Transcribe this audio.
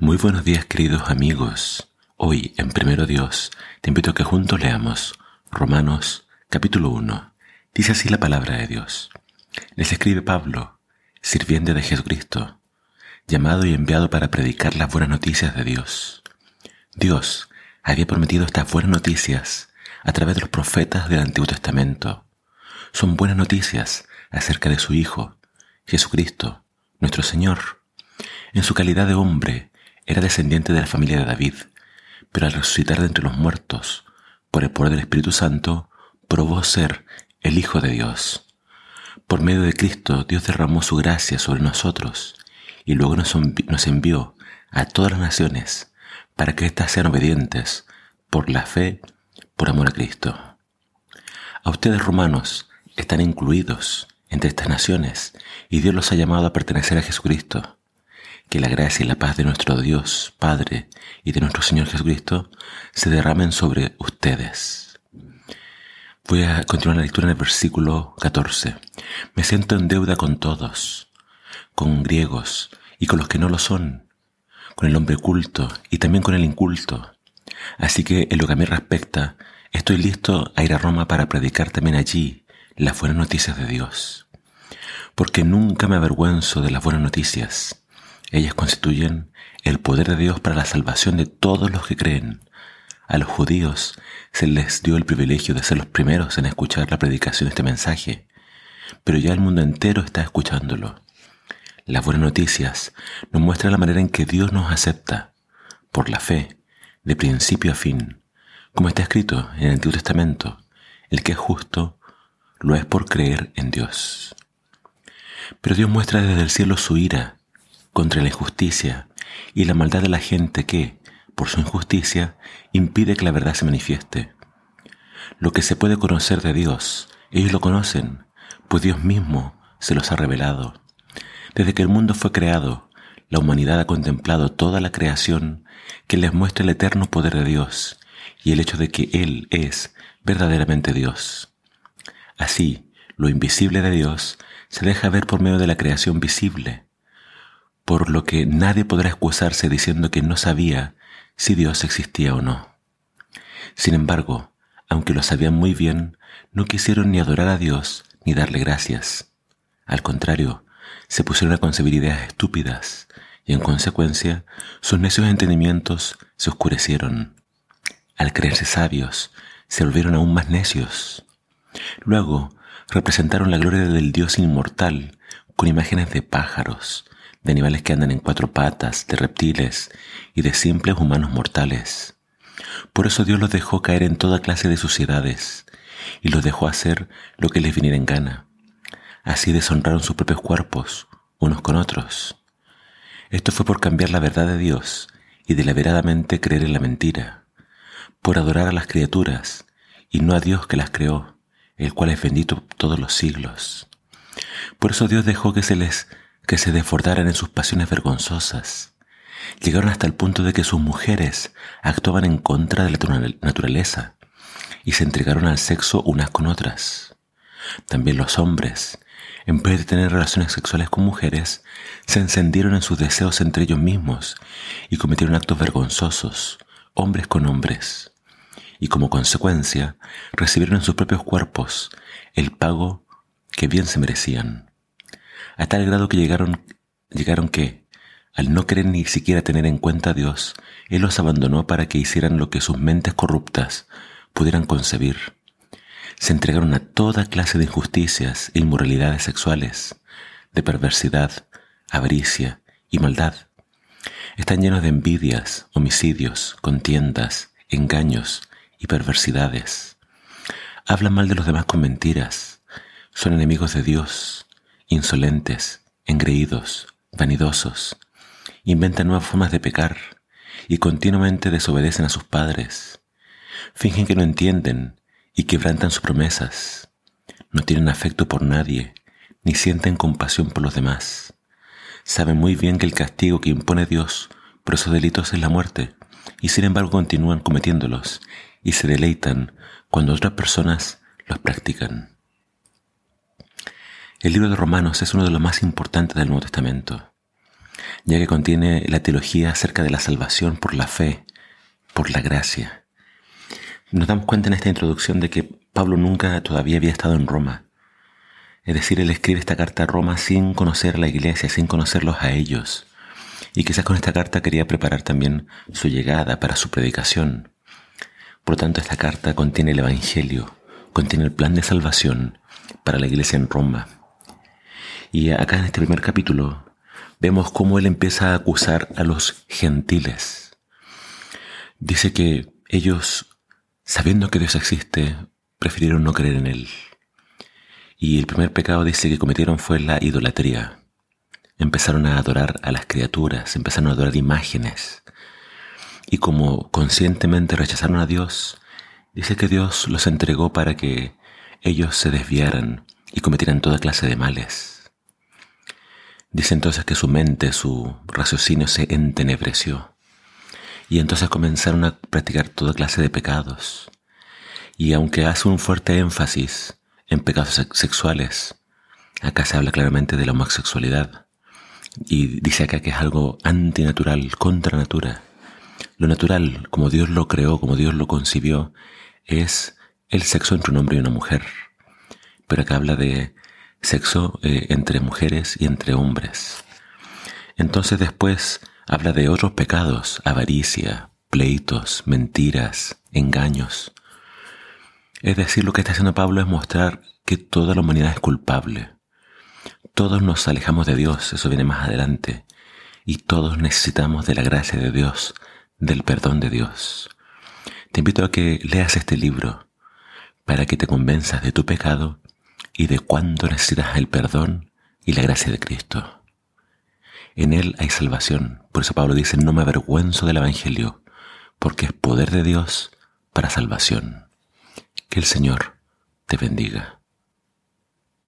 Muy buenos días queridos amigos. Hoy en Primero Dios te invito a que juntos leamos Romanos capítulo 1. Dice así la palabra de Dios. Les escribe Pablo, sirviente de Jesucristo, llamado y enviado para predicar las buenas noticias de Dios. Dios había prometido estas buenas noticias a través de los profetas del Antiguo Testamento. Son buenas noticias acerca de su Hijo, Jesucristo, nuestro Señor. En su calidad de hombre, era descendiente de la familia de David, pero al resucitar de entre los muertos, por el poder del Espíritu Santo, probó ser el Hijo de Dios. Por medio de Cristo, Dios derramó su gracia sobre nosotros y luego nos envió a todas las naciones para que éstas sean obedientes por la fe, por amor a Cristo. A ustedes romanos están incluidos entre estas naciones y Dios los ha llamado a pertenecer a Jesucristo que la gracia y la paz de nuestro Dios, Padre y de nuestro Señor Jesucristo se derramen sobre ustedes. Voy a continuar la lectura en el versículo 14. Me siento en deuda con todos, con griegos y con los que no lo son, con el hombre culto y también con el inculto. Así que en lo que a mí respecta, estoy listo a ir a Roma para predicar también allí las buenas noticias de Dios. Porque nunca me avergüenzo de las buenas noticias ellas constituyen el poder de Dios para la salvación de todos los que creen. A los judíos se les dio el privilegio de ser los primeros en escuchar la predicación de este mensaje, pero ya el mundo entero está escuchándolo. Las buenas noticias nos muestran la manera en que Dios nos acepta, por la fe, de principio a fin, como está escrito en el Antiguo Testamento, el que es justo lo es por creer en Dios. Pero Dios muestra desde el cielo su ira contra la injusticia y la maldad de la gente que, por su injusticia, impide que la verdad se manifieste. Lo que se puede conocer de Dios, ellos lo conocen, pues Dios mismo se los ha revelado. Desde que el mundo fue creado, la humanidad ha contemplado toda la creación que les muestra el eterno poder de Dios y el hecho de que Él es verdaderamente Dios. Así, lo invisible de Dios se deja ver por medio de la creación visible, por lo que nadie podrá excusarse diciendo que no sabía si Dios existía o no. Sin embargo, aunque lo sabían muy bien, no quisieron ni adorar a Dios ni darle gracias. Al contrario, se pusieron a concebir ideas estúpidas y en consecuencia sus necios entendimientos se oscurecieron. Al creerse sabios, se volvieron aún más necios. Luego representaron la gloria del Dios inmortal con imágenes de pájaros, de animales que andan en cuatro patas, de reptiles y de simples humanos mortales. Por eso Dios los dejó caer en toda clase de suciedades y los dejó hacer lo que les viniera en gana. Así deshonraron sus propios cuerpos, unos con otros. Esto fue por cambiar la verdad de Dios y deliberadamente creer en la mentira, por adorar a las criaturas y no a Dios que las creó, el cual es bendito todos los siglos. Por eso Dios dejó que se les que se desbordaran en sus pasiones vergonzosas. Llegaron hasta el punto de que sus mujeres actuaban en contra de la naturaleza y se entregaron al sexo unas con otras. También los hombres, en vez de tener relaciones sexuales con mujeres, se encendieron en sus deseos entre ellos mismos y cometieron actos vergonzosos, hombres con hombres. Y como consecuencia, recibieron en sus propios cuerpos el pago que bien se merecían a tal grado que llegaron, llegaron que, al no querer ni siquiera tener en cuenta a Dios, Él los abandonó para que hicieran lo que sus mentes corruptas pudieran concebir. Se entregaron a toda clase de injusticias e inmoralidades sexuales, de perversidad, avaricia y maldad. Están llenos de envidias, homicidios, contiendas, engaños y perversidades. Hablan mal de los demás con mentiras. Son enemigos de Dios insolentes, engreídos, vanidosos, inventan nuevas formas de pecar y continuamente desobedecen a sus padres. Fingen que no entienden y quebrantan sus promesas. No tienen afecto por nadie, ni sienten compasión por los demás. Saben muy bien que el castigo que impone Dios por esos delitos es la muerte, y sin embargo continúan cometiéndolos y se deleitan cuando otras personas los practican. El libro de Romanos es uno de los más importantes del Nuevo Testamento. ya que contiene la teología acerca de la salvación por la fe, por la gracia. Nos damos cuenta en esta introducción de que Pablo nunca todavía había estado en Roma. Es decir, él escribe esta carta a Roma sin conocer a la iglesia, sin conocerlos a ellos. Y quizás con esta carta quería preparar también su llegada para su predicación. Por lo tanto, esta carta contiene el Evangelio, contiene el plan de salvación para la iglesia en Roma. Y acá en este primer capítulo vemos cómo él empieza a acusar a los gentiles. Dice que ellos, sabiendo que Dios existe, prefirieron no creer en Él. Y el primer pecado dice que cometieron fue la idolatría. Empezaron a adorar a las criaturas, empezaron a adorar imágenes. Y como conscientemente rechazaron a Dios, dice que Dios los entregó para que ellos se desviaran y cometieran toda clase de males. Dice entonces que su mente, su raciocinio se entenebreció. Y entonces comenzaron a practicar toda clase de pecados. Y aunque hace un fuerte énfasis en pecados sexuales, acá se habla claramente de la homosexualidad. Y dice acá que es algo antinatural, contra natura. Lo natural, como Dios lo creó, como Dios lo concibió, es el sexo entre un hombre y una mujer. Pero acá habla de sexo eh, entre mujeres y entre hombres. Entonces después habla de otros pecados, avaricia, pleitos, mentiras, engaños. Es decir, lo que está haciendo Pablo es mostrar que toda la humanidad es culpable. Todos nos alejamos de Dios, eso viene más adelante, y todos necesitamos de la gracia de Dios, del perdón de Dios. Te invito a que leas este libro para que te convenzas de tu pecado y de cuánto necesitas el perdón y la gracia de Cristo. En Él hay salvación. Por eso Pablo dice, no me avergüenzo del Evangelio, porque es poder de Dios para salvación. Que el Señor te bendiga.